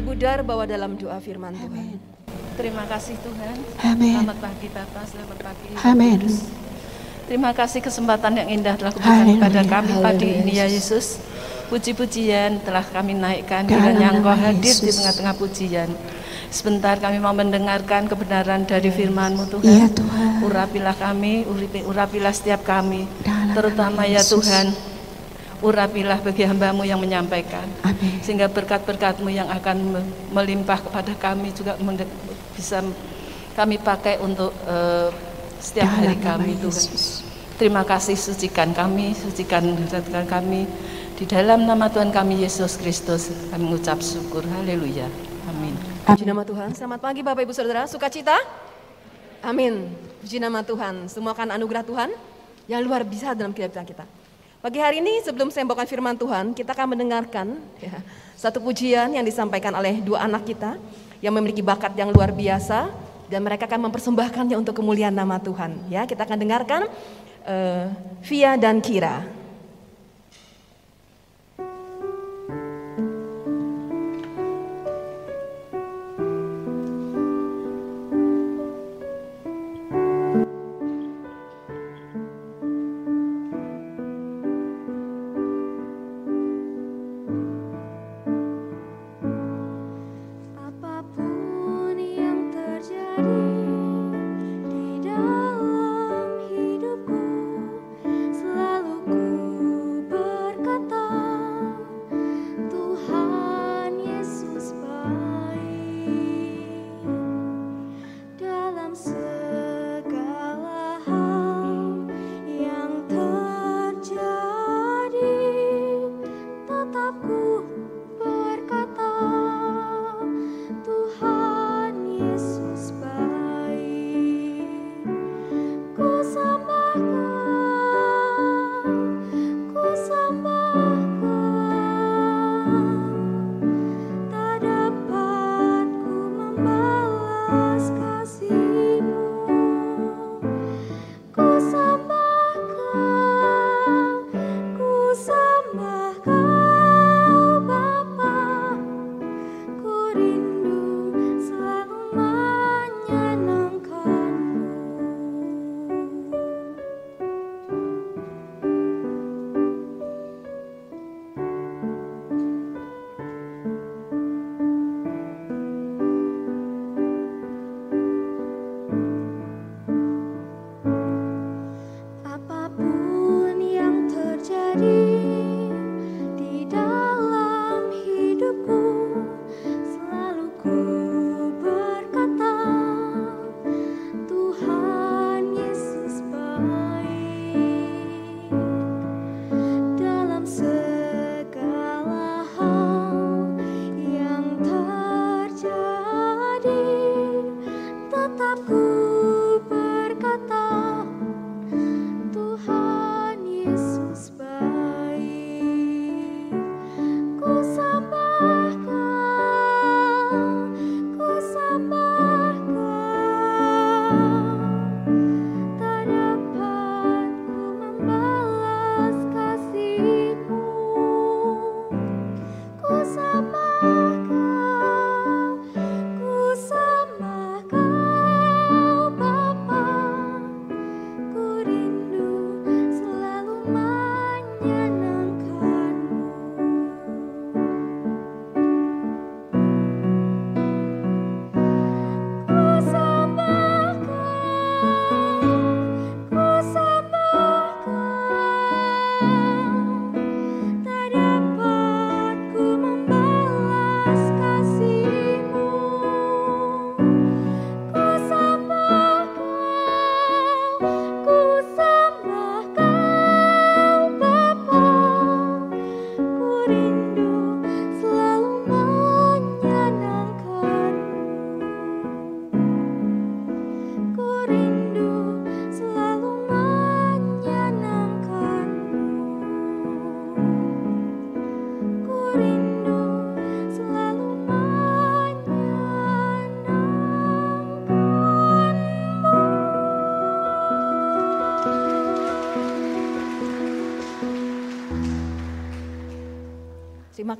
Ibu Dar bawa dalam doa firman Tuhan. Terima kasih Tuhan. Amin. Selamat pagi Bapak, selamat pagi. Amin. Terima kasih kesempatan yang indah telah kuberikan kepada kami pagi ini ya Yesus. Puji-pujian telah kami naikkan kiranya Engkau hadir di Yesus. tengah-tengah pujian. Sebentar kami mau mendengarkan kebenaran dari firman-Mu Tuhan. Iya, Tuhan. Urapilah kami, urapilah setiap kami. Dalam Terutama ya Yesus. Tuhan, urapilah bagi hambamu yang menyampaikan. Amin. Sehingga berkat-berkat-Mu yang akan me- melimpah kepada kami juga bisa kami pakai untuk eh, setiap Dalam hari kami Tuhan. Yesus. Terima kasih sucikan kami, sucikan sucikan kami. Di dalam nama Tuhan kami Yesus Kristus kami mengucap syukur. Haleluya. Amin. Puji nama Tuhan. Selamat pagi Bapak Ibu Saudara. Sukacita? Amin. Puji nama Tuhan. Semua kan anugerah Tuhan yang luar biasa dalam kehidupan kita. Pagi hari ini sebelum saya membawakan firman Tuhan, kita akan mendengarkan ya, satu pujian yang disampaikan oleh dua anak kita yang memiliki bakat yang luar biasa dan mereka akan mempersembahkannya untuk kemuliaan nama Tuhan. Ya, kita akan dengarkan eh, Via dan Kira.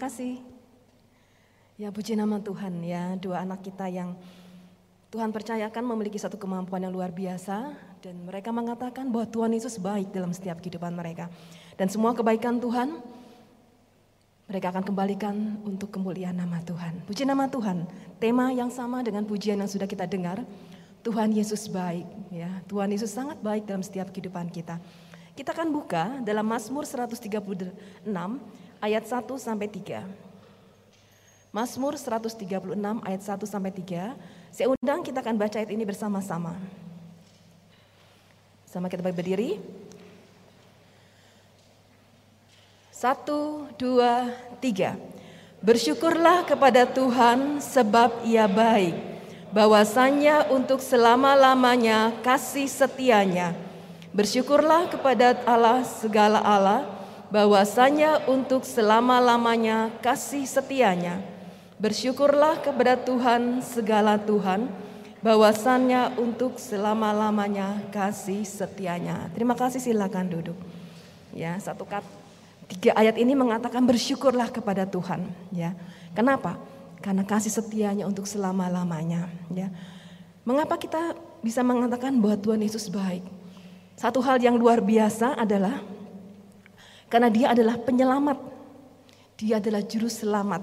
Kasih. Ya puji nama Tuhan ya, dua anak kita yang Tuhan percayakan memiliki satu kemampuan yang luar biasa dan mereka mengatakan bahwa Tuhan Yesus baik dalam setiap kehidupan mereka. Dan semua kebaikan Tuhan mereka akan kembalikan untuk kemuliaan nama Tuhan. Puji nama Tuhan. Tema yang sama dengan pujian yang sudah kita dengar. Tuhan Yesus baik ya. Tuhan Yesus sangat baik dalam setiap kehidupan kita. Kita akan buka dalam Mazmur 136 ayat 1 sampai 3. Mazmur 136 ayat 1 sampai 3. Saya undang kita akan baca ayat ini bersama-sama. Sama kita berdiri. Satu, dua, tiga. Bersyukurlah kepada Tuhan sebab ia baik. Bahwasanya untuk selama-lamanya kasih setianya. Bersyukurlah kepada Allah segala Allah. Bahwasanya untuk selama-lamanya kasih setianya. Bersyukurlah kepada Tuhan segala Tuhan. Bahwasannya untuk selama-lamanya kasih setianya. Terima kasih silakan duduk. Ya, satu kata tiga ayat ini mengatakan bersyukurlah kepada Tuhan ya. Kenapa? Karena kasih setianya untuk selama-lamanya ya. Mengapa kita bisa mengatakan bahwa Tuhan Yesus baik? Satu hal yang luar biasa adalah karena dia adalah penyelamat. Dia adalah juru selamat,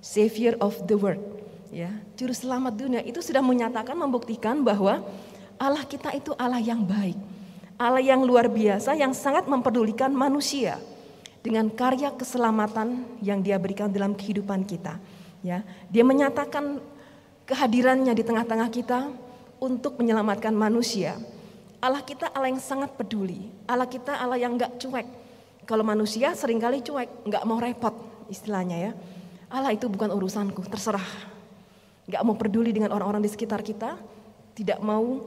savior of the world ya. Juru selamat dunia itu sudah menyatakan membuktikan bahwa Allah kita itu Allah yang baik. Allah yang luar biasa yang sangat mempedulikan manusia dengan karya keselamatan yang dia berikan dalam kehidupan kita. Ya, dia menyatakan kehadirannya di tengah-tengah kita untuk menyelamatkan manusia. Allah kita Allah yang sangat peduli. Allah kita Allah yang nggak cuek. Kalau manusia sering kali cuek, nggak mau repot istilahnya ya. Allah itu bukan urusanku, terserah. Nggak mau peduli dengan orang-orang di sekitar kita, tidak mau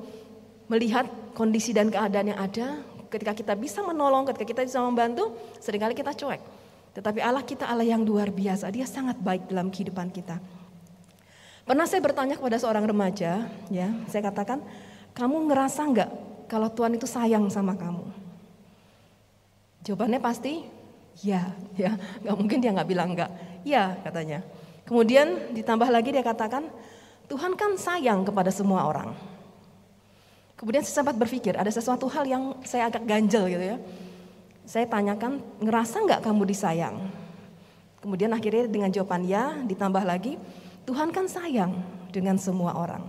melihat kondisi dan keadaan yang ada, ketika kita bisa menolong, ketika kita bisa membantu, sering kali kita cuek. Tetapi Allah kita Allah yang luar biasa, dia sangat baik dalam kehidupan kita. Pernah saya bertanya kepada seorang remaja, ya, saya katakan, kamu ngerasa nggak kalau Tuhan itu sayang sama kamu? Jawabannya pasti, ya, ya, nggak mungkin dia nggak bilang nggak, ya katanya. Kemudian ditambah lagi dia katakan, Tuhan kan sayang kepada semua orang. Kemudian saya sempat berpikir ada sesuatu hal yang saya agak ganjel gitu ya. Saya tanyakan, ngerasa nggak kamu disayang? Kemudian akhirnya dengan jawaban ya, ditambah lagi, Tuhan kan sayang dengan semua orang.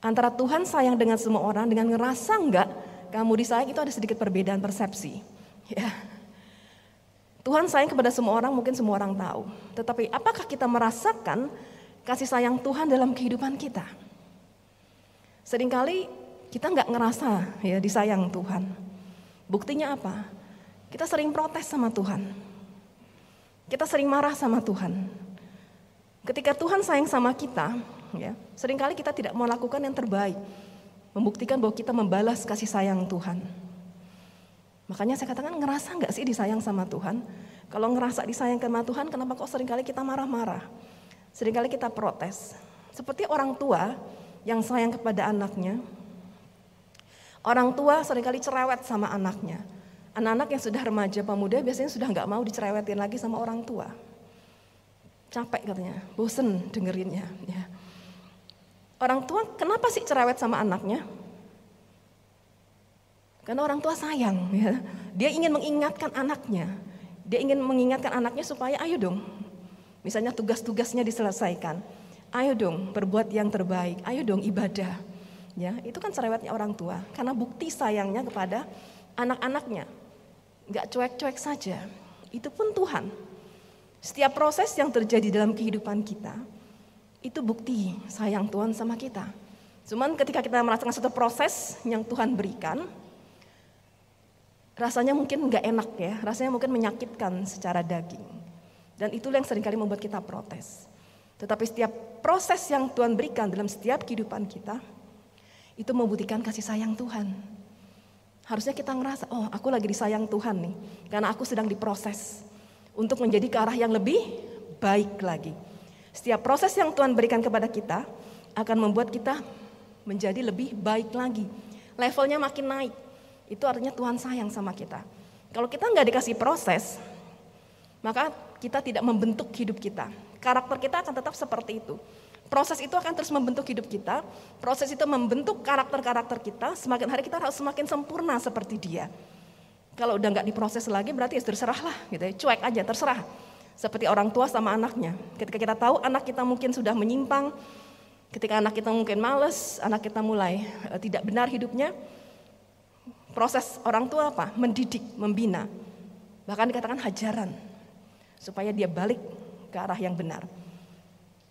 Antara Tuhan sayang dengan semua orang, dengan ngerasa nggak kamu disayang itu ada sedikit perbedaan persepsi. Ya. Tuhan sayang kepada semua orang, mungkin semua orang tahu. Tetapi apakah kita merasakan kasih sayang Tuhan dalam kehidupan kita? Seringkali kita nggak ngerasa ya disayang Tuhan. Buktinya apa? Kita sering protes sama Tuhan. Kita sering marah sama Tuhan. Ketika Tuhan sayang sama kita, ya, sering kali kita tidak mau lakukan yang terbaik. Membuktikan bahwa kita membalas kasih sayang Tuhan. Makanya saya katakan ngerasa nggak sih disayang sama Tuhan? Kalau ngerasa disayang sama Tuhan, kenapa kok sering kali kita marah-marah? Seringkali kita protes. Seperti orang tua yang sayang kepada anaknya. Orang tua sering kali cerewet sama anaknya. Anak-anak yang sudah remaja pemuda biasanya sudah nggak mau dicerewetin lagi sama orang tua. Capek katanya, bosen dengerinnya. Ya. Orang tua kenapa sih cerewet sama anaknya? Karena orang tua sayang. Ya. Dia ingin mengingatkan anaknya. Dia ingin mengingatkan anaknya supaya ayo dong. Misalnya tugas-tugasnya diselesaikan Ayo dong berbuat yang terbaik, ayo dong ibadah. Ya, itu kan cerewetnya orang tua karena bukti sayangnya kepada anak-anaknya. Gak cuek-cuek saja. Itu pun Tuhan. Setiap proses yang terjadi dalam kehidupan kita itu bukti sayang Tuhan sama kita. Cuman ketika kita merasakan satu proses yang Tuhan berikan, rasanya mungkin nggak enak ya, rasanya mungkin menyakitkan secara daging. Dan itu yang sering kali membuat kita protes. Tetapi setiap proses yang Tuhan berikan dalam setiap kehidupan kita, itu membuktikan kasih sayang Tuhan. Harusnya kita ngerasa, oh aku lagi disayang Tuhan nih, karena aku sedang diproses untuk menjadi ke arah yang lebih baik lagi. Setiap proses yang Tuhan berikan kepada kita akan membuat kita menjadi lebih baik lagi. Levelnya makin naik. Itu artinya Tuhan sayang sama kita. Kalau kita nggak dikasih proses, maka kita tidak membentuk hidup kita. Karakter kita akan tetap seperti itu. Proses itu akan terus membentuk hidup kita. Proses itu membentuk karakter-karakter kita. Semakin hari kita harus semakin sempurna seperti dia. Kalau udah nggak diproses lagi berarti ya terserah lah gitu ya. Cuek aja terserah. Seperti orang tua sama anaknya. Ketika kita tahu anak kita mungkin sudah menyimpang, ketika anak kita mungkin males, anak kita mulai eh, tidak benar hidupnya, proses orang tua apa? Mendidik, membina. Bahkan dikatakan hajaran supaya dia balik ke arah yang benar.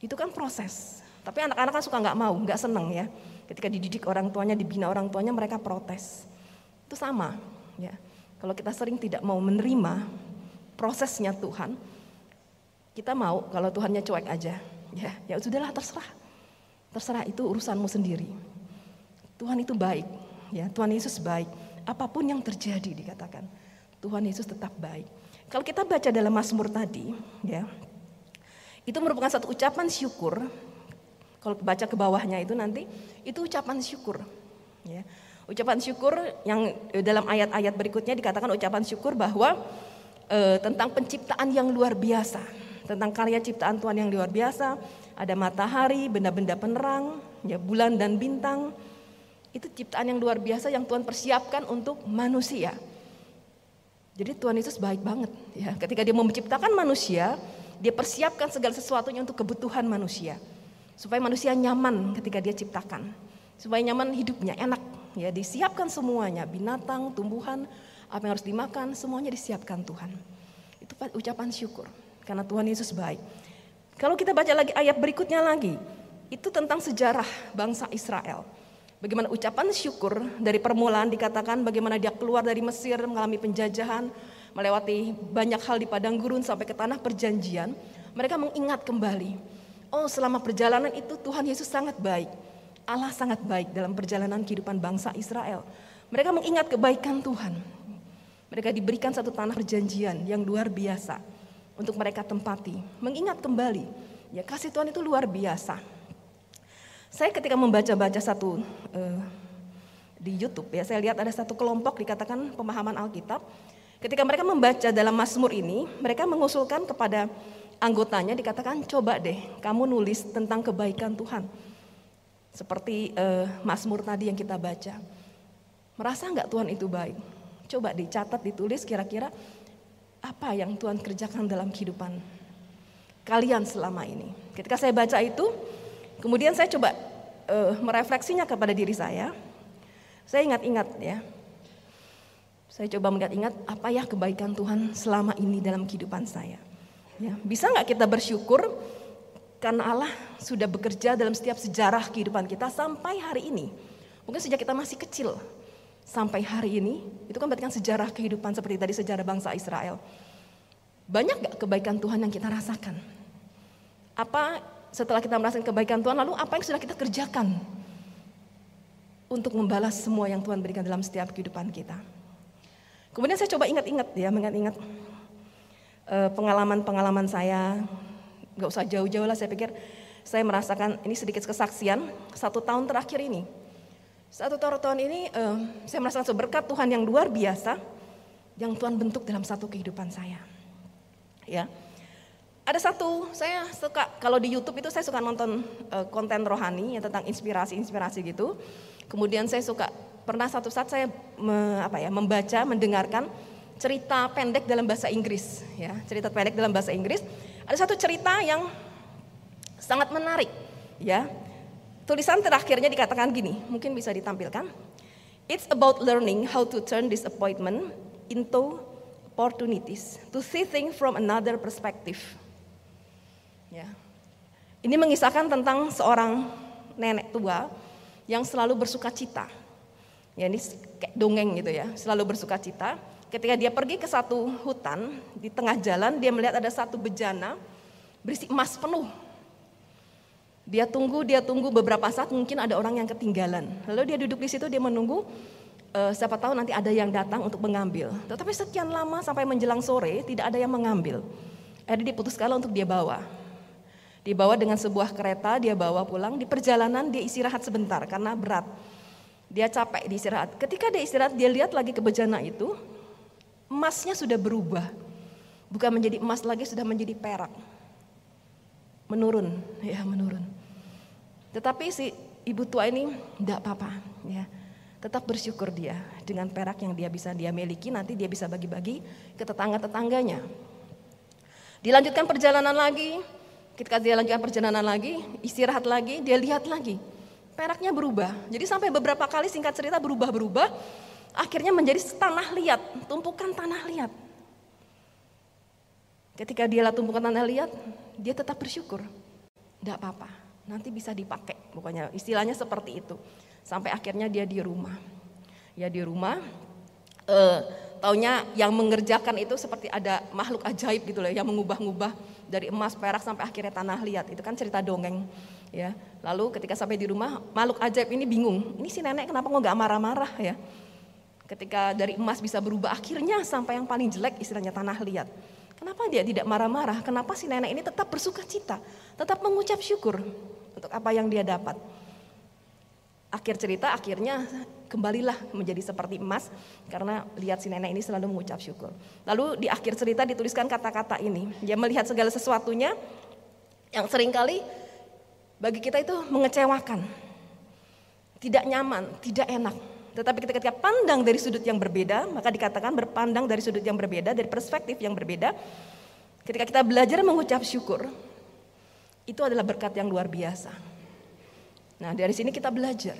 Itu kan proses. Tapi anak-anak kan suka nggak mau, nggak seneng ya. Ketika dididik orang tuanya, dibina orang tuanya, mereka protes. Itu sama. Ya. Kalau kita sering tidak mau menerima prosesnya Tuhan, kita mau kalau Tuhannya cuek aja. Ya, ya sudahlah terserah. Terserah itu urusanmu sendiri. Tuhan itu baik, ya Tuhan Yesus baik. Apa pun yang terjadi dikatakan, Tuhan Yesus tetap baik. Kalau kita baca dalam Mazmur tadi, ya itu merupakan satu ucapan syukur. Kalau baca ke bawahnya itu nanti, itu ucapan syukur. Ya. Ucapan syukur yang eh, dalam ayat-ayat berikutnya dikatakan ucapan syukur bahwa eh, tentang penciptaan yang luar biasa, tentang karya ciptaan Tuhan yang luar biasa, ada matahari, benda-benda penerang, ya bulan dan bintang. Itu ciptaan yang luar biasa yang Tuhan persiapkan untuk manusia. Jadi Tuhan Yesus baik banget ya. Ketika dia menciptakan manusia, dia persiapkan segala sesuatunya untuk kebutuhan manusia. Supaya manusia nyaman ketika dia ciptakan. Supaya nyaman hidupnya, enak. Ya, disiapkan semuanya, binatang, tumbuhan, apa yang harus dimakan, semuanya disiapkan Tuhan. Itu ucapan syukur karena Tuhan Yesus baik. Kalau kita baca lagi ayat berikutnya lagi, itu tentang sejarah bangsa Israel. Bagaimana ucapan syukur dari permulaan dikatakan bagaimana dia keluar dari Mesir mengalami penjajahan, melewati banyak hal di padang gurun sampai ke tanah perjanjian. Mereka mengingat kembali, oh selama perjalanan itu Tuhan Yesus sangat baik. Allah sangat baik dalam perjalanan kehidupan bangsa Israel. Mereka mengingat kebaikan Tuhan. Mereka diberikan satu tanah perjanjian yang luar biasa untuk mereka tempati. Mengingat kembali, ya kasih Tuhan itu luar biasa. Saya ketika membaca-baca satu uh, di YouTube ya, saya lihat ada satu kelompok dikatakan pemahaman Alkitab. Ketika mereka membaca dalam Mazmur ini, mereka mengusulkan kepada anggotanya dikatakan coba deh kamu nulis tentang kebaikan Tuhan. Seperti uh, Mazmur tadi yang kita baca. Merasa nggak Tuhan itu baik? Coba dicatat, ditulis kira-kira apa yang Tuhan kerjakan dalam kehidupan kalian selama ini. Ketika saya baca itu, kemudian saya coba uh, merefleksinya kepada diri saya. Saya ingat-ingat ya. Saya coba mengingat-ingat apa ya kebaikan Tuhan selama ini dalam kehidupan saya. Ya, bisa nggak kita bersyukur karena Allah sudah bekerja dalam setiap sejarah kehidupan kita sampai hari ini. Mungkin sejak kita masih kecil sampai hari ini, itu kan berarti kan sejarah kehidupan seperti tadi sejarah bangsa Israel. Banyak gak kebaikan Tuhan yang kita rasakan? Apa setelah kita merasakan kebaikan Tuhan, lalu apa yang sudah kita kerjakan untuk membalas semua yang Tuhan berikan dalam setiap kehidupan kita? Kemudian saya coba ingat-ingat ya, mengingat-ingat eh, pengalaman-pengalaman saya nggak usah jauh-jauh lah saya pikir saya merasakan ini sedikit kesaksian satu tahun terakhir ini. Satu tahun ini uh, saya merasakan seberkat Tuhan yang luar biasa yang Tuhan bentuk dalam satu kehidupan saya. Ya. Ada satu, saya suka kalau di YouTube itu saya suka nonton uh, konten rohani yang tentang inspirasi-inspirasi gitu. Kemudian saya suka pernah satu saat saya me, apa ya, membaca, mendengarkan cerita pendek dalam bahasa Inggris, ya, cerita pendek dalam bahasa Inggris ada satu cerita yang sangat menarik, ya. Tulisan terakhirnya dikatakan gini, mungkin bisa ditampilkan. It's about learning how to turn disappointment into opportunities to see things from another perspective. Ya. Ini mengisahkan tentang seorang nenek tua yang selalu bersuka cita. Ya ini kayak dongeng gitu ya, selalu bersuka cita. Ketika dia pergi ke satu hutan, di tengah jalan dia melihat ada satu bejana berisi emas penuh. Dia tunggu, dia tunggu beberapa saat mungkin ada orang yang ketinggalan. Lalu dia duduk di situ, dia menunggu uh, siapa tahu nanti ada yang datang untuk mengambil. Tetapi sekian lama sampai menjelang sore tidak ada yang mengambil. Akhirnya diputuskan untuk dia bawa. Dibawa dengan sebuah kereta, dia bawa pulang. Di perjalanan dia istirahat sebentar karena berat. Dia capek di istirahat. Ketika dia istirahat, dia lihat lagi ke bejana itu, emasnya sudah berubah. Bukan menjadi emas lagi sudah menjadi perak. Menurun, ya menurun. Tetapi si ibu tua ini tidak apa-apa, ya. Tetap bersyukur dia dengan perak yang dia bisa dia miliki nanti dia bisa bagi-bagi ke tetangga-tetangganya. Dilanjutkan perjalanan lagi, ketika dia lanjutkan perjalanan lagi, istirahat lagi, dia lihat lagi. Peraknya berubah. Jadi sampai beberapa kali singkat cerita berubah-berubah, akhirnya menjadi tanah liat, tumpukan tanah liat. Ketika dia tumpukan tanah liat, dia tetap bersyukur. Tidak apa-apa, nanti bisa dipakai. Pokoknya istilahnya seperti itu. Sampai akhirnya dia di rumah. Ya di rumah, eh, taunya yang mengerjakan itu seperti ada makhluk ajaib gitu loh, yang mengubah-ngubah dari emas perak sampai akhirnya tanah liat. Itu kan cerita dongeng. Ya, lalu ketika sampai di rumah, makhluk ajaib ini bingung. Ini si nenek kenapa nggak marah-marah ya? Ketika dari emas bisa berubah akhirnya sampai yang paling jelek istilahnya tanah liat. Kenapa dia tidak marah-marah? Kenapa si nenek ini tetap bersuka cita? Tetap mengucap syukur untuk apa yang dia dapat. Akhir cerita akhirnya kembalilah menjadi seperti emas karena lihat si nenek ini selalu mengucap syukur. Lalu di akhir cerita dituliskan kata-kata ini. Dia melihat segala sesuatunya yang sering kali bagi kita itu mengecewakan. Tidak nyaman, tidak enak. Tetapi ketika kita pandang dari sudut yang berbeda, maka dikatakan berpandang dari sudut yang berbeda, dari perspektif yang berbeda. Ketika kita belajar mengucap syukur, itu adalah berkat yang luar biasa. Nah, dari sini kita belajar.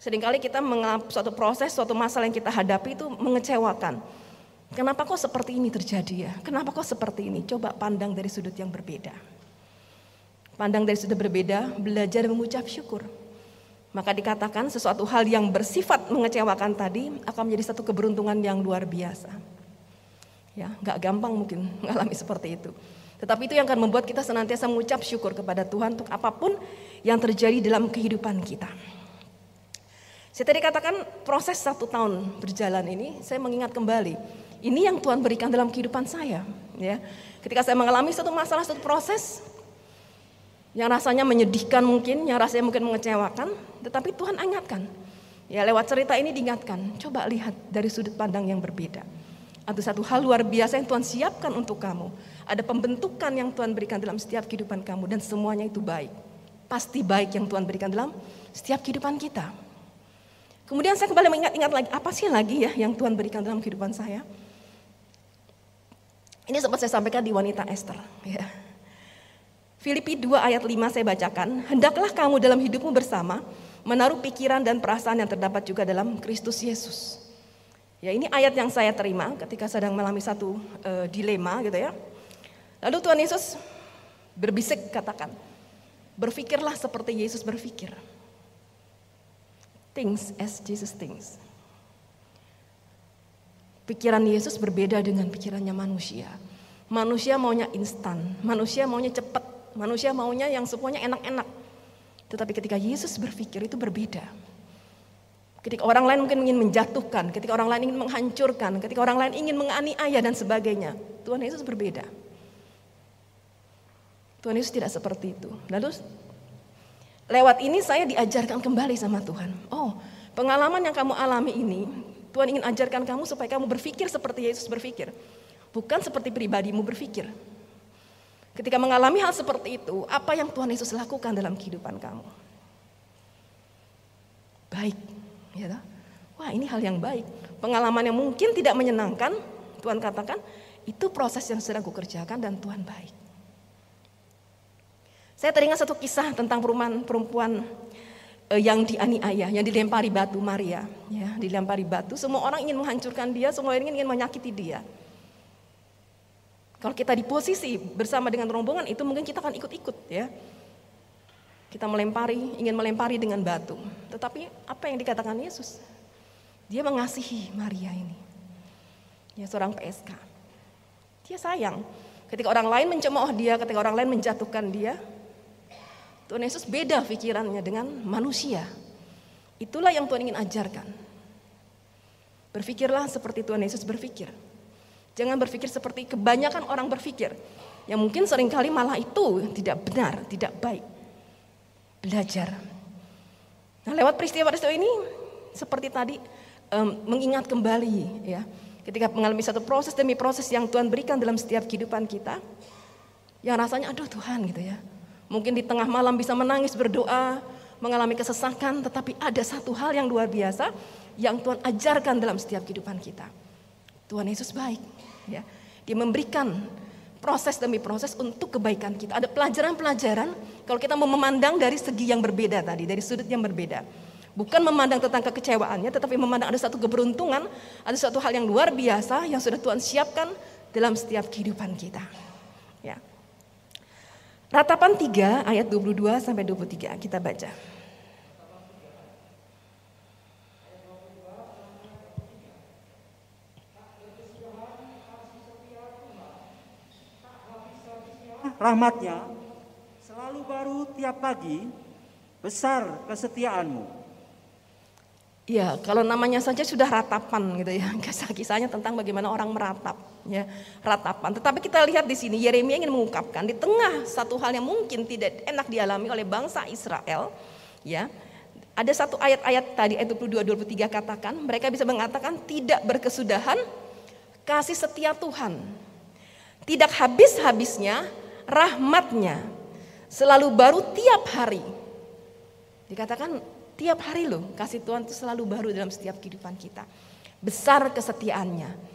Seringkali kita mengalami suatu proses, suatu masalah yang kita hadapi itu mengecewakan. Kenapa kok seperti ini terjadi ya? Kenapa kok seperti ini? Coba pandang dari sudut yang berbeda. Pandang dari sudut berbeda, belajar mengucap syukur. Maka dikatakan sesuatu hal yang bersifat mengecewakan tadi akan menjadi satu keberuntungan yang luar biasa. Ya, nggak gampang mungkin mengalami seperti itu. Tetapi itu yang akan membuat kita senantiasa mengucap syukur kepada Tuhan untuk apa pun yang terjadi dalam kehidupan kita. Saya tadi katakan proses satu tahun berjalan ini, saya mengingat kembali. Ini yang Tuhan berikan dalam kehidupan saya. Ya, ketika saya mengalami satu masalah, satu proses yang rasanya menyedihkan mungkin, yang rasanya mungkin mengecewakan, tetapi Tuhan ingatkan. Ya lewat cerita ini diingatkan, coba lihat dari sudut pandang yang berbeda. Ada satu hal luar biasa yang Tuhan siapkan untuk kamu. Ada pembentukan yang Tuhan berikan dalam setiap kehidupan kamu dan semuanya itu baik. Pasti baik yang Tuhan berikan dalam setiap kehidupan kita. Kemudian saya kembali mengingat-ingat lagi, apa sih lagi ya yang Tuhan berikan dalam kehidupan saya? Ini sempat saya sampaikan di wanita Esther. Ya. Filipi 2 ayat 5 saya bacakan, hendaklah kamu dalam hidupmu bersama menaruh pikiran dan perasaan yang terdapat juga dalam Kristus Yesus. Ya ini ayat yang saya terima ketika sedang mengalami satu uh, dilema gitu ya. Lalu Tuhan Yesus berbisik katakan, berpikirlah seperti Yesus berpikir. Things as Jesus thinks. Pikiran Yesus berbeda dengan pikirannya manusia. Manusia maunya instan, manusia maunya cepat, manusia maunya yang semuanya enak-enak. Tetapi ketika Yesus berpikir itu berbeda. Ketika orang lain mungkin ingin menjatuhkan, ketika orang lain ingin menghancurkan, ketika orang lain ingin menganiaya dan sebagainya. Tuhan Yesus berbeda. Tuhan Yesus tidak seperti itu. Lalu lewat ini saya diajarkan kembali sama Tuhan. Oh, pengalaman yang kamu alami ini, Tuhan ingin ajarkan kamu supaya kamu berpikir seperti Yesus berpikir. Bukan seperti pribadimu berpikir. Ketika mengalami hal seperti itu, apa yang Tuhan Yesus lakukan dalam kehidupan kamu? Baik, ya toh? Wah, ini hal yang baik. Pengalaman yang mungkin tidak menyenangkan, Tuhan katakan, itu proses yang sedang kukerjakan dan Tuhan baik. Saya teringat satu kisah tentang perumahan perempuan eh, yang dianiaya, yang dilempari batu Maria, ya, dilempari batu. Semua orang ingin menghancurkan dia, semua orang ingin menyakiti dia. Kalau kita di posisi bersama dengan rombongan itu mungkin kita akan ikut-ikut ya. Kita melempari, ingin melempari dengan batu. Tetapi apa yang dikatakan Yesus? Dia mengasihi Maria ini. Ya seorang PSK. Dia sayang. Ketika orang lain mencemooh dia, ketika orang lain menjatuhkan dia, Tuhan Yesus beda pikirannya dengan manusia. Itulah yang Tuhan ingin ajarkan. Berpikirlah seperti Tuhan Yesus berpikir. Jangan berpikir seperti kebanyakan orang berpikir. Yang mungkin sering kali malah itu tidak benar, tidak baik. Belajar. Nah lewat peristiwa-peristiwa ini seperti tadi um, mengingat kembali ya Ketika mengalami satu proses demi proses yang Tuhan berikan dalam setiap kehidupan kita, yang rasanya aduh Tuhan gitu ya. Mungkin di tengah malam bisa menangis berdoa, mengalami kesesakan, tetapi ada satu hal yang luar biasa yang Tuhan ajarkan dalam setiap kehidupan kita. Tuhan Yesus baik, ya. Dia memberikan proses demi proses untuk kebaikan kita. Ada pelajaran-pelajaran kalau kita mau memandang dari segi yang berbeda tadi, dari sudut yang berbeda. Bukan memandang tentang kekecewaannya, tetapi memandang ada satu keberuntungan, ada satu hal yang luar biasa yang sudah Tuhan siapkan dalam setiap kehidupan kita. Ya. Ratapan 3 ayat 22 sampai 23 kita baca. rahmatnya selalu baru tiap pagi, besar kesetiaanmu. Ya, kalau namanya saja sudah ratapan gitu ya. Kisah-kisahnya tentang bagaimana orang meratap, ya, ratapan. Tetapi kita lihat di sini Yeremia ingin mengungkapkan di tengah satu hal yang mungkin tidak enak dialami oleh bangsa Israel, ya. Ada satu ayat-ayat tadi ayat 22 23 katakan, mereka bisa mengatakan tidak berkesudahan kasih setia Tuhan. Tidak habis-habisnya rahmatnya selalu baru tiap hari. Dikatakan tiap hari loh kasih Tuhan itu selalu baru dalam setiap kehidupan kita. Besar kesetiaannya.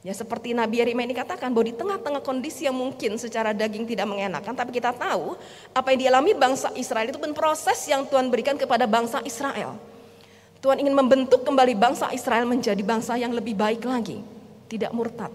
Ya seperti Nabi Yeremia ini katakan bahwa di tengah-tengah kondisi yang mungkin secara daging tidak mengenakan, tapi kita tahu apa yang dialami bangsa Israel itu pun proses yang Tuhan berikan kepada bangsa Israel. Tuhan ingin membentuk kembali bangsa Israel menjadi bangsa yang lebih baik lagi, tidak murtad.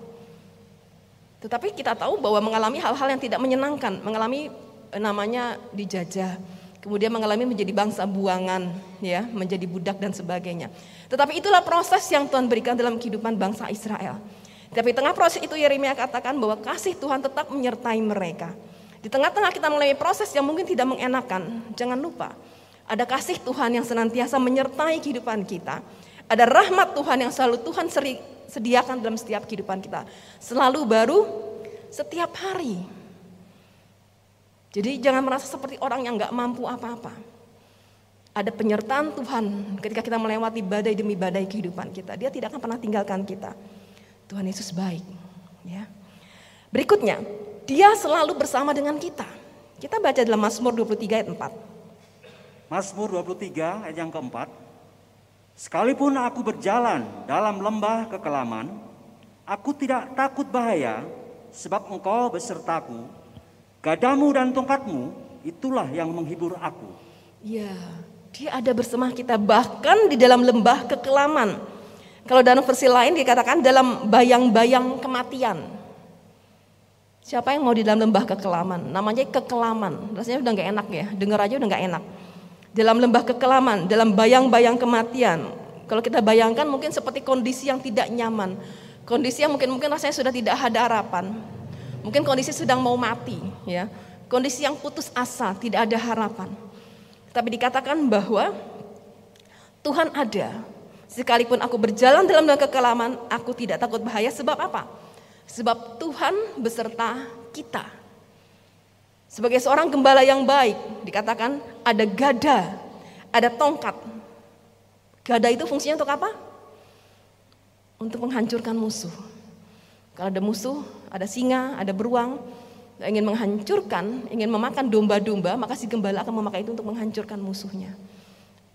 Tetapi kita tahu bahwa mengalami hal-hal yang tidak menyenangkan, mengalami eh, namanya dijajah, kemudian mengalami menjadi bangsa buangan, ya, menjadi budak dan sebagainya. Tetapi itulah proses yang Tuhan berikan dalam kehidupan bangsa Israel. Tapi tengah proses itu Yeremia katakan bahwa kasih Tuhan tetap menyertai mereka. Di tengah-tengah kita melalui proses yang mungkin tidak mengenakan, jangan lupa ada kasih Tuhan yang senantiasa menyertai kehidupan kita. Ada rahmat Tuhan yang selalu Tuhan sediakan dalam setiap kehidupan kita. Selalu baru setiap hari. Jadi jangan merasa seperti orang yang nggak mampu apa-apa. Ada penyertaan Tuhan ketika kita melewati badai demi badai kehidupan kita. Dia tidak akan pernah tinggalkan kita. Tuhan Yesus baik. Ya. Berikutnya, dia selalu bersama dengan kita. Kita baca dalam Mazmur 23 ayat 4. Mazmur 23 ayat yang keempat. Sekalipun aku berjalan dalam lembah kekelaman, aku tidak takut bahaya, sebab engkau besertaku. Gadamu dan tongkatmu, itulah yang menghibur aku. Ya, dia ada bersama kita bahkan di dalam lembah kekelaman. Kalau dalam versi lain dikatakan dalam bayang-bayang kematian. Siapa yang mau di dalam lembah kekelaman? Namanya kekelaman. Rasanya udah nggak enak ya. Dengar aja udah nggak enak. Dalam lembah kekelaman, dalam bayang-bayang kematian. Kalau kita bayangkan mungkin seperti kondisi yang tidak nyaman. Kondisi yang mungkin mungkin rasanya sudah tidak ada harapan. Mungkin kondisi sedang mau mati, ya. Kondisi yang putus asa, tidak ada harapan. Tapi dikatakan bahwa Tuhan ada Sekalipun aku berjalan dalam kekelaman, aku tidak takut bahaya. Sebab apa? Sebab Tuhan beserta kita. Sebagai seorang gembala yang baik, dikatakan ada gada, ada tongkat. Gada itu fungsinya untuk apa? Untuk menghancurkan musuh. Kalau ada musuh, ada singa, ada beruang, ingin menghancurkan, ingin memakan domba-domba, maka si gembala akan memakai itu untuk menghancurkan musuhnya.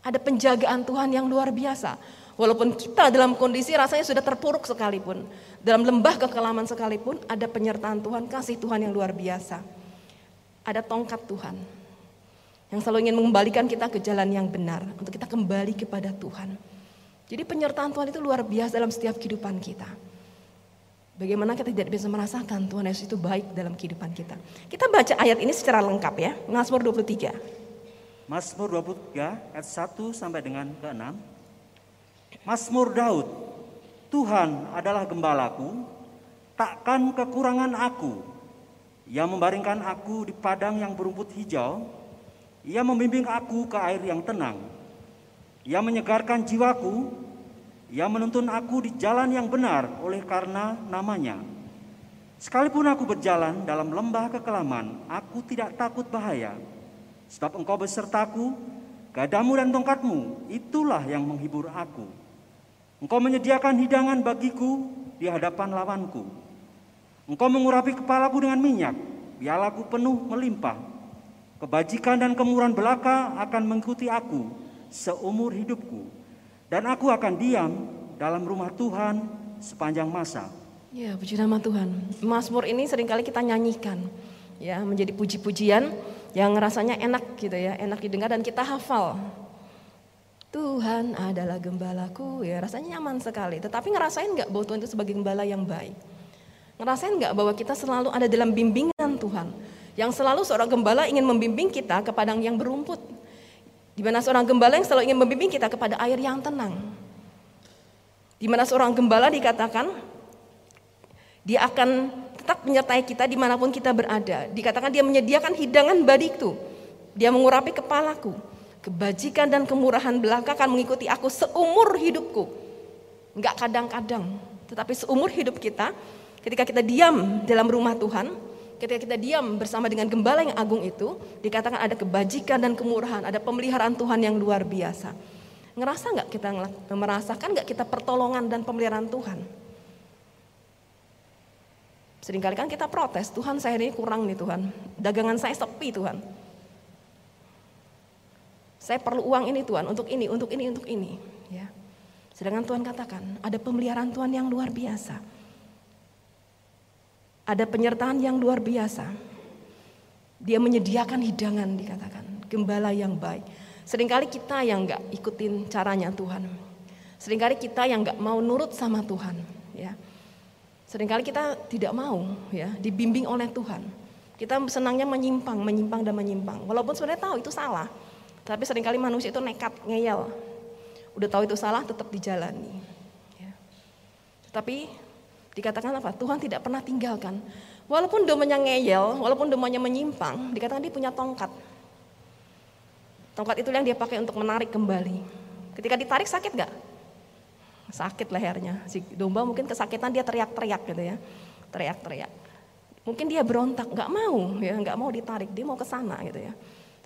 Ada penjagaan Tuhan yang luar biasa. Walaupun kita dalam kondisi rasanya sudah terpuruk sekalipun, dalam lembah kekelaman sekalipun, ada penyertaan Tuhan, kasih Tuhan yang luar biasa. Ada tongkat Tuhan yang selalu ingin mengembalikan kita ke jalan yang benar, untuk kita kembali kepada Tuhan. Jadi penyertaan Tuhan itu luar biasa dalam setiap kehidupan kita. Bagaimana kita tidak bisa merasakan Tuhan Yesus itu baik dalam kehidupan kita. Kita baca ayat ini secara lengkap ya, Mazmur 23. Mazmur 23 ayat 1 sampai dengan ke-6. Mazmur Daud, Tuhan adalah gembalaku, takkan kekurangan aku. Ia membaringkan aku di padang yang berumput hijau, ia membimbing aku ke air yang tenang. Ia menyegarkan jiwaku, ia menuntun aku di jalan yang benar oleh karena namanya. Sekalipun aku berjalan dalam lembah kekelaman, aku tidak takut bahaya. Sebab engkau besertaku, gadamu dan tongkatmu, itulah yang menghibur aku. Engkau menyediakan hidangan bagiku di hadapan lawanku. Engkau mengurapi kepalaku dengan minyak, pialaku penuh melimpah. Kebajikan dan kemurahan belaka akan mengikuti aku seumur hidupku. Dan aku akan diam dalam rumah Tuhan sepanjang masa. Ya, puji nama Tuhan. Mazmur ini sering kali kita nyanyikan, ya, menjadi puji-pujian yang rasanya enak gitu ya, enak didengar dan kita hafal. Tuhan adalah gembalaku, ya rasanya nyaman sekali. Tetapi ngerasain nggak bahwa Tuhan itu sebagai gembala yang baik? Ngerasain nggak bahwa kita selalu ada dalam bimbingan Tuhan? Yang selalu seorang gembala ingin membimbing kita ke padang yang berumput. Di mana seorang gembala yang selalu ingin membimbing kita kepada air yang tenang. Di mana seorang gembala dikatakan dia akan tetap menyertai kita di mana pun kita berada. Dikatakan dia menyediakan hidangan badiku. Dia mengurapi kepalaku. Kebajikan dan kemurahan belaka akan mengikuti aku seumur hidupku. Enggak kadang-kadang, tetapi seumur hidup kita ketika kita diam dalam rumah Tuhan, ketika kita diam bersama dengan gembala yang agung itu, dikatakan ada kebajikan dan kemurahan, ada pemeliharaan Tuhan yang luar biasa. Ngerasa nggak kita merasakan nggak kita pertolongan dan pemeliharaan Tuhan? Seringkali kan kita protes, Tuhan saya ini kurang nih Tuhan, dagangan saya sepi Tuhan. Saya perlu uang ini Tuhan, untuk ini, untuk ini, untuk ini. Ya. Sedangkan Tuhan katakan, ada pemeliharaan Tuhan yang luar biasa. Ada penyertaan yang luar biasa. Dia menyediakan hidangan dikatakan, gembala yang baik. Seringkali kita yang nggak ikutin caranya Tuhan. Seringkali kita yang nggak mau nurut sama Tuhan. Ya. Seringkali kita tidak mau ya dibimbing oleh Tuhan. Kita senangnya menyimpang, menyimpang dan menyimpang. Walaupun sebenarnya tahu itu salah. Tapi sering kali manusia itu nekat, ngeyel. Udah tahu itu salah tetap dijalani. Ya. Tapi dikatakan apa? Tuhan tidak pernah tinggalkan. Walaupun domanya ngeyel, walaupun domanya menyimpang, dikatakan dia punya tongkat. Tongkat itu yang dia pakai untuk menarik kembali. Ketika ditarik sakit gak? Sakit lehernya. Si domba mungkin kesakitan dia teriak-teriak gitu ya. Teriak-teriak. Mungkin dia berontak, nggak mau ya, nggak mau ditarik, dia mau ke sana gitu ya.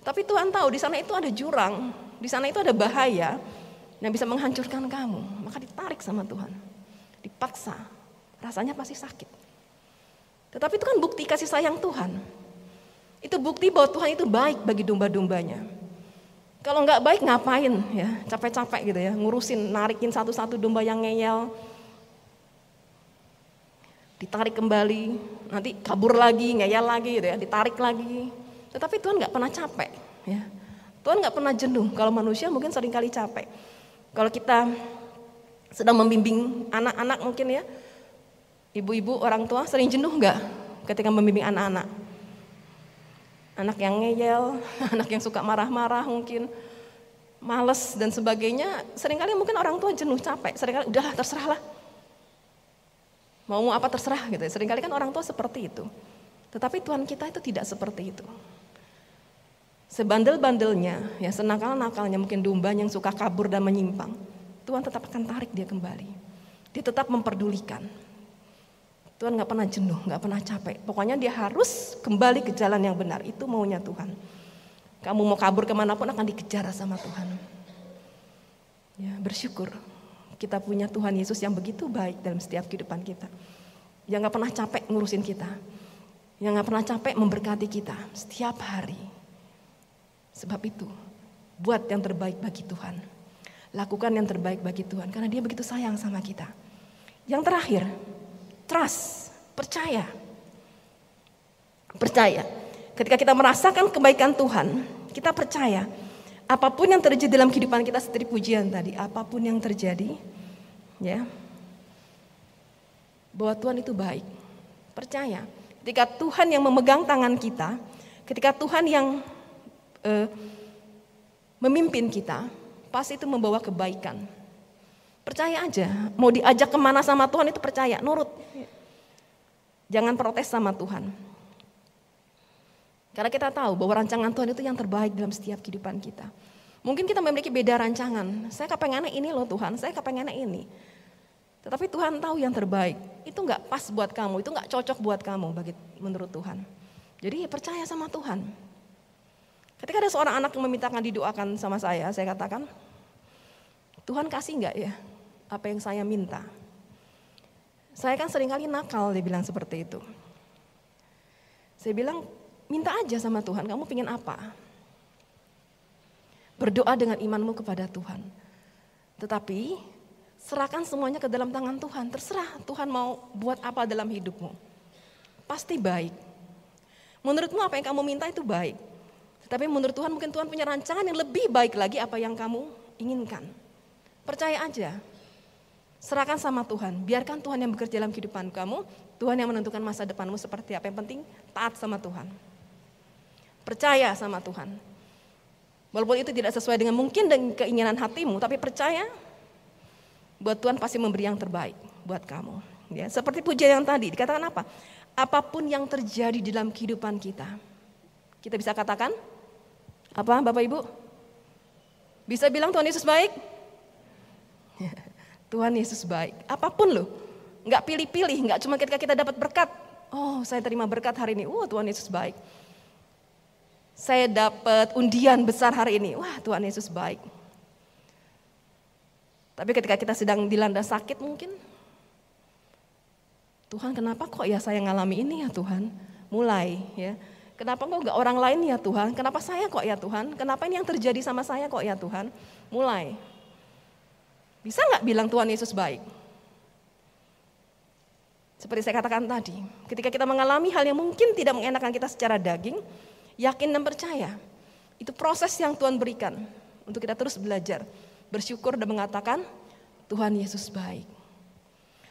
Tapi Tuhan tahu di sana itu ada jurang, di sana itu ada bahaya yang bisa menghancurkan kamu. Maka ditarik sama Tuhan. Dipaksa. Rasanya pasti sakit. Tetapi itu kan bukti kasih sayang Tuhan. Itu bukti bahwa Tuhan itu baik bagi domba-dombanya. Kalau nggak baik ngapain ya, capek-capek gitu ya, ngurusin, narikin satu-satu domba yang ngeyel. Ditarik kembali, nanti kabur lagi, ngeyel lagi gitu ya, ditarik lagi. Tetapi Tuhan nggak pernah capek, ya. Tuhan nggak pernah jenuh. Kalau manusia mungkin sering kali capek. Kalau kita sedang membimbing anak-anak mungkin ya, ibu-ibu orang tua sering jenuh nggak ketika membimbing anak-anak? Anak yang ngeyel, anak yang suka marah-marah mungkin, males dan sebagainya. Seringkali mungkin orang tua jenuh, capek. Seringkali udahlah terserahlah. Mau mau apa terserah gitu. Seringkali kan orang tua seperti itu. Tetapi Tuhan kita itu tidak seperti itu. Sebandel-bandelnya, ya senakal-nakalnya mungkin domba yang suka kabur dan menyimpang. Tuhan tetap akan tarik dia kembali. Dia tetap memperdulikan. Tuhan nggak pernah jenuh, nggak pernah capek. Pokoknya dia harus kembali ke jalan yang benar. Itu maunya Tuhan. Kamu mau kabur ke mana pun akan dikejar sama Tuhan. Ya, bersyukur kita punya Tuhan Yesus yang begitu baik dalam setiap kehidupan kita. Yang nggak pernah capek ngurusin kita. Yang nggak pernah capek memberkati kita setiap hari. Sebab itu, buat yang terbaik bagi Tuhan. Lakukan yang terbaik bagi Tuhan karena dia begitu sayang sama kita. Yang terakhir, trust, percaya. Percaya. Ketika kita merasakan kebaikan Tuhan, kita percaya apa pun yang terjadi dalam kehidupan kita seperti pujian tadi, apa pun yang terjadi, ya, bahwa Tuhan itu baik. Percaya. Ketika Tuhan yang memegang tangan kita, ketika Tuhan yang eh, memimpin kita, pasti itu membawa kebaikan. Percaya aja, mau diajak ke mana sama Tuhan itu percaya, nurut. Jangan protes sama Tuhan. Karena kita tahu bahwa rancangan Tuhan itu yang terbaik dalam setiap kehidupan kita. Mungkin kita memiliki beda rancangan. Saya kepengennya ini loh Tuhan, saya kepengennya ini. Tetapi Tuhan tahu yang terbaik. Itu nggak pas buat kamu, itu nggak cocok buat kamu bagi menurut Tuhan. Jadi percaya sama Tuhan. Ketika ada seorang anak yang memintakan didoakan sama saya, saya katakan, Tuhan kasih nggak ya apa yang saya minta? Saya kan sering kali nakal, dia bilang seperti itu. Saya bilang, minta aja sama Tuhan, kamu pingin apa? Berdoa dengan imanmu kepada Tuhan. Tetapi, serahkan semuanya ke dalam tangan Tuhan. Terserah Tuhan mau buat apa dalam hidupmu. Pasti baik. Menurutmu apa yang kamu minta itu baik. Tetapi menurut Tuhan mungkin Tuhan punya rancangan yang lebih baik lagi apa yang kamu inginkan. Percaya aja. Serahkan sama Tuhan. Biarkan Tuhan yang bekerja dalam kehidupan kamu. Tuhan yang menentukan masa depanmu seperti apa. Yang penting taat sama Tuhan. Percaya sama Tuhan. Walaupun itu tidak sesuai dengan mungkin dengan keinginan hatimu. Tapi percaya buat Tuhan pasti memberi yang terbaik buat kamu. Ya, seperti pujian yang tadi dikatakan apa? Apa pun yang terjadi dalam kehidupan kita. Kita bisa katakan apa Bapak Ibu? Bisa bilang Tuhan Yesus baik? Tuhan Yesus baik. Apa pun loh. Nggak pilih-pilih, nggak cuma ketika kita dapat berkat. Oh saya terima berkat hari ini. Wah Tuhan Yesus baik. Saya dapat undian besar hari ini. Wah Tuhan Yesus baik. Tapi ketika kita sedang dilanda sakit mungkin. Tuhan kenapa kok ya saya ngalami ini ya Tuhan? Mulai ya. Kenapa kok nggak orang lain ya Tuhan? Kenapa saya kok ya Tuhan? Kenapa ini yang terjadi sama saya kok ya Tuhan? Mulai. Bisa nggak bilang Tuhan Yesus baik? Seperti saya katakan tadi, ketika kita mengalami hal yang mungkin tidak mengenakan kita secara daging, yakin dan percaya. Itu proses yang Tuhan berikan untuk kita terus belajar, bersyukur dan mengatakan Tuhan Yesus baik.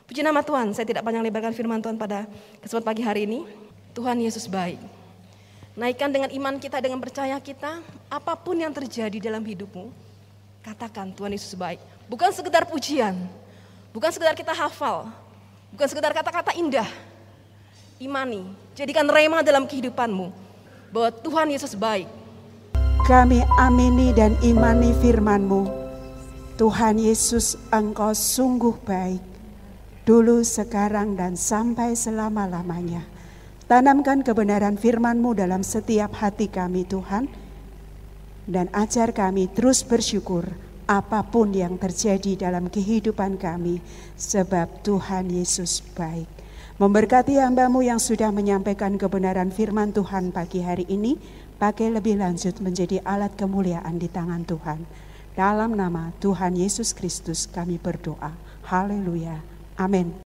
Puji nama Tuhan, saya tidak panjang lebarkan firman Tuhan pada kesempatan pagi hari ini. Tuhan Yesus baik. Naikkan dengan iman kita, dengan percaya kita, apa pun yang terjadi dalam hidupmu, katakan Tuhan Yesus baik. Bukan sekedar pujian, bukan sekedar kita hafal, bukan sekedar kata-kata indah. Imani, jadikan rema dalam kehidupanmu bahwa Tuhan Yesus baik. Kami amini dan imani firman-Mu. Tuhan Yesus, Engkau sungguh baik. Dulu, sekarang, dan sampai selama-lamanya. Tanamkan kebenaran firman-Mu dalam setiap hati kami Tuhan. Dan ajar kami terus bersyukur apa pun yang terjadi dalam kehidupan kami. Sebab Tuhan Yesus baik. Memberkati hambamu yang sudah menyampaikan kebenaran firman Tuhan pagi hari ini. Pakai lebih lanjut menjadi alat kemuliaan di tangan Tuhan. Dalam nama Tuhan Yesus Kristus kami berdoa. Haleluya. Amin.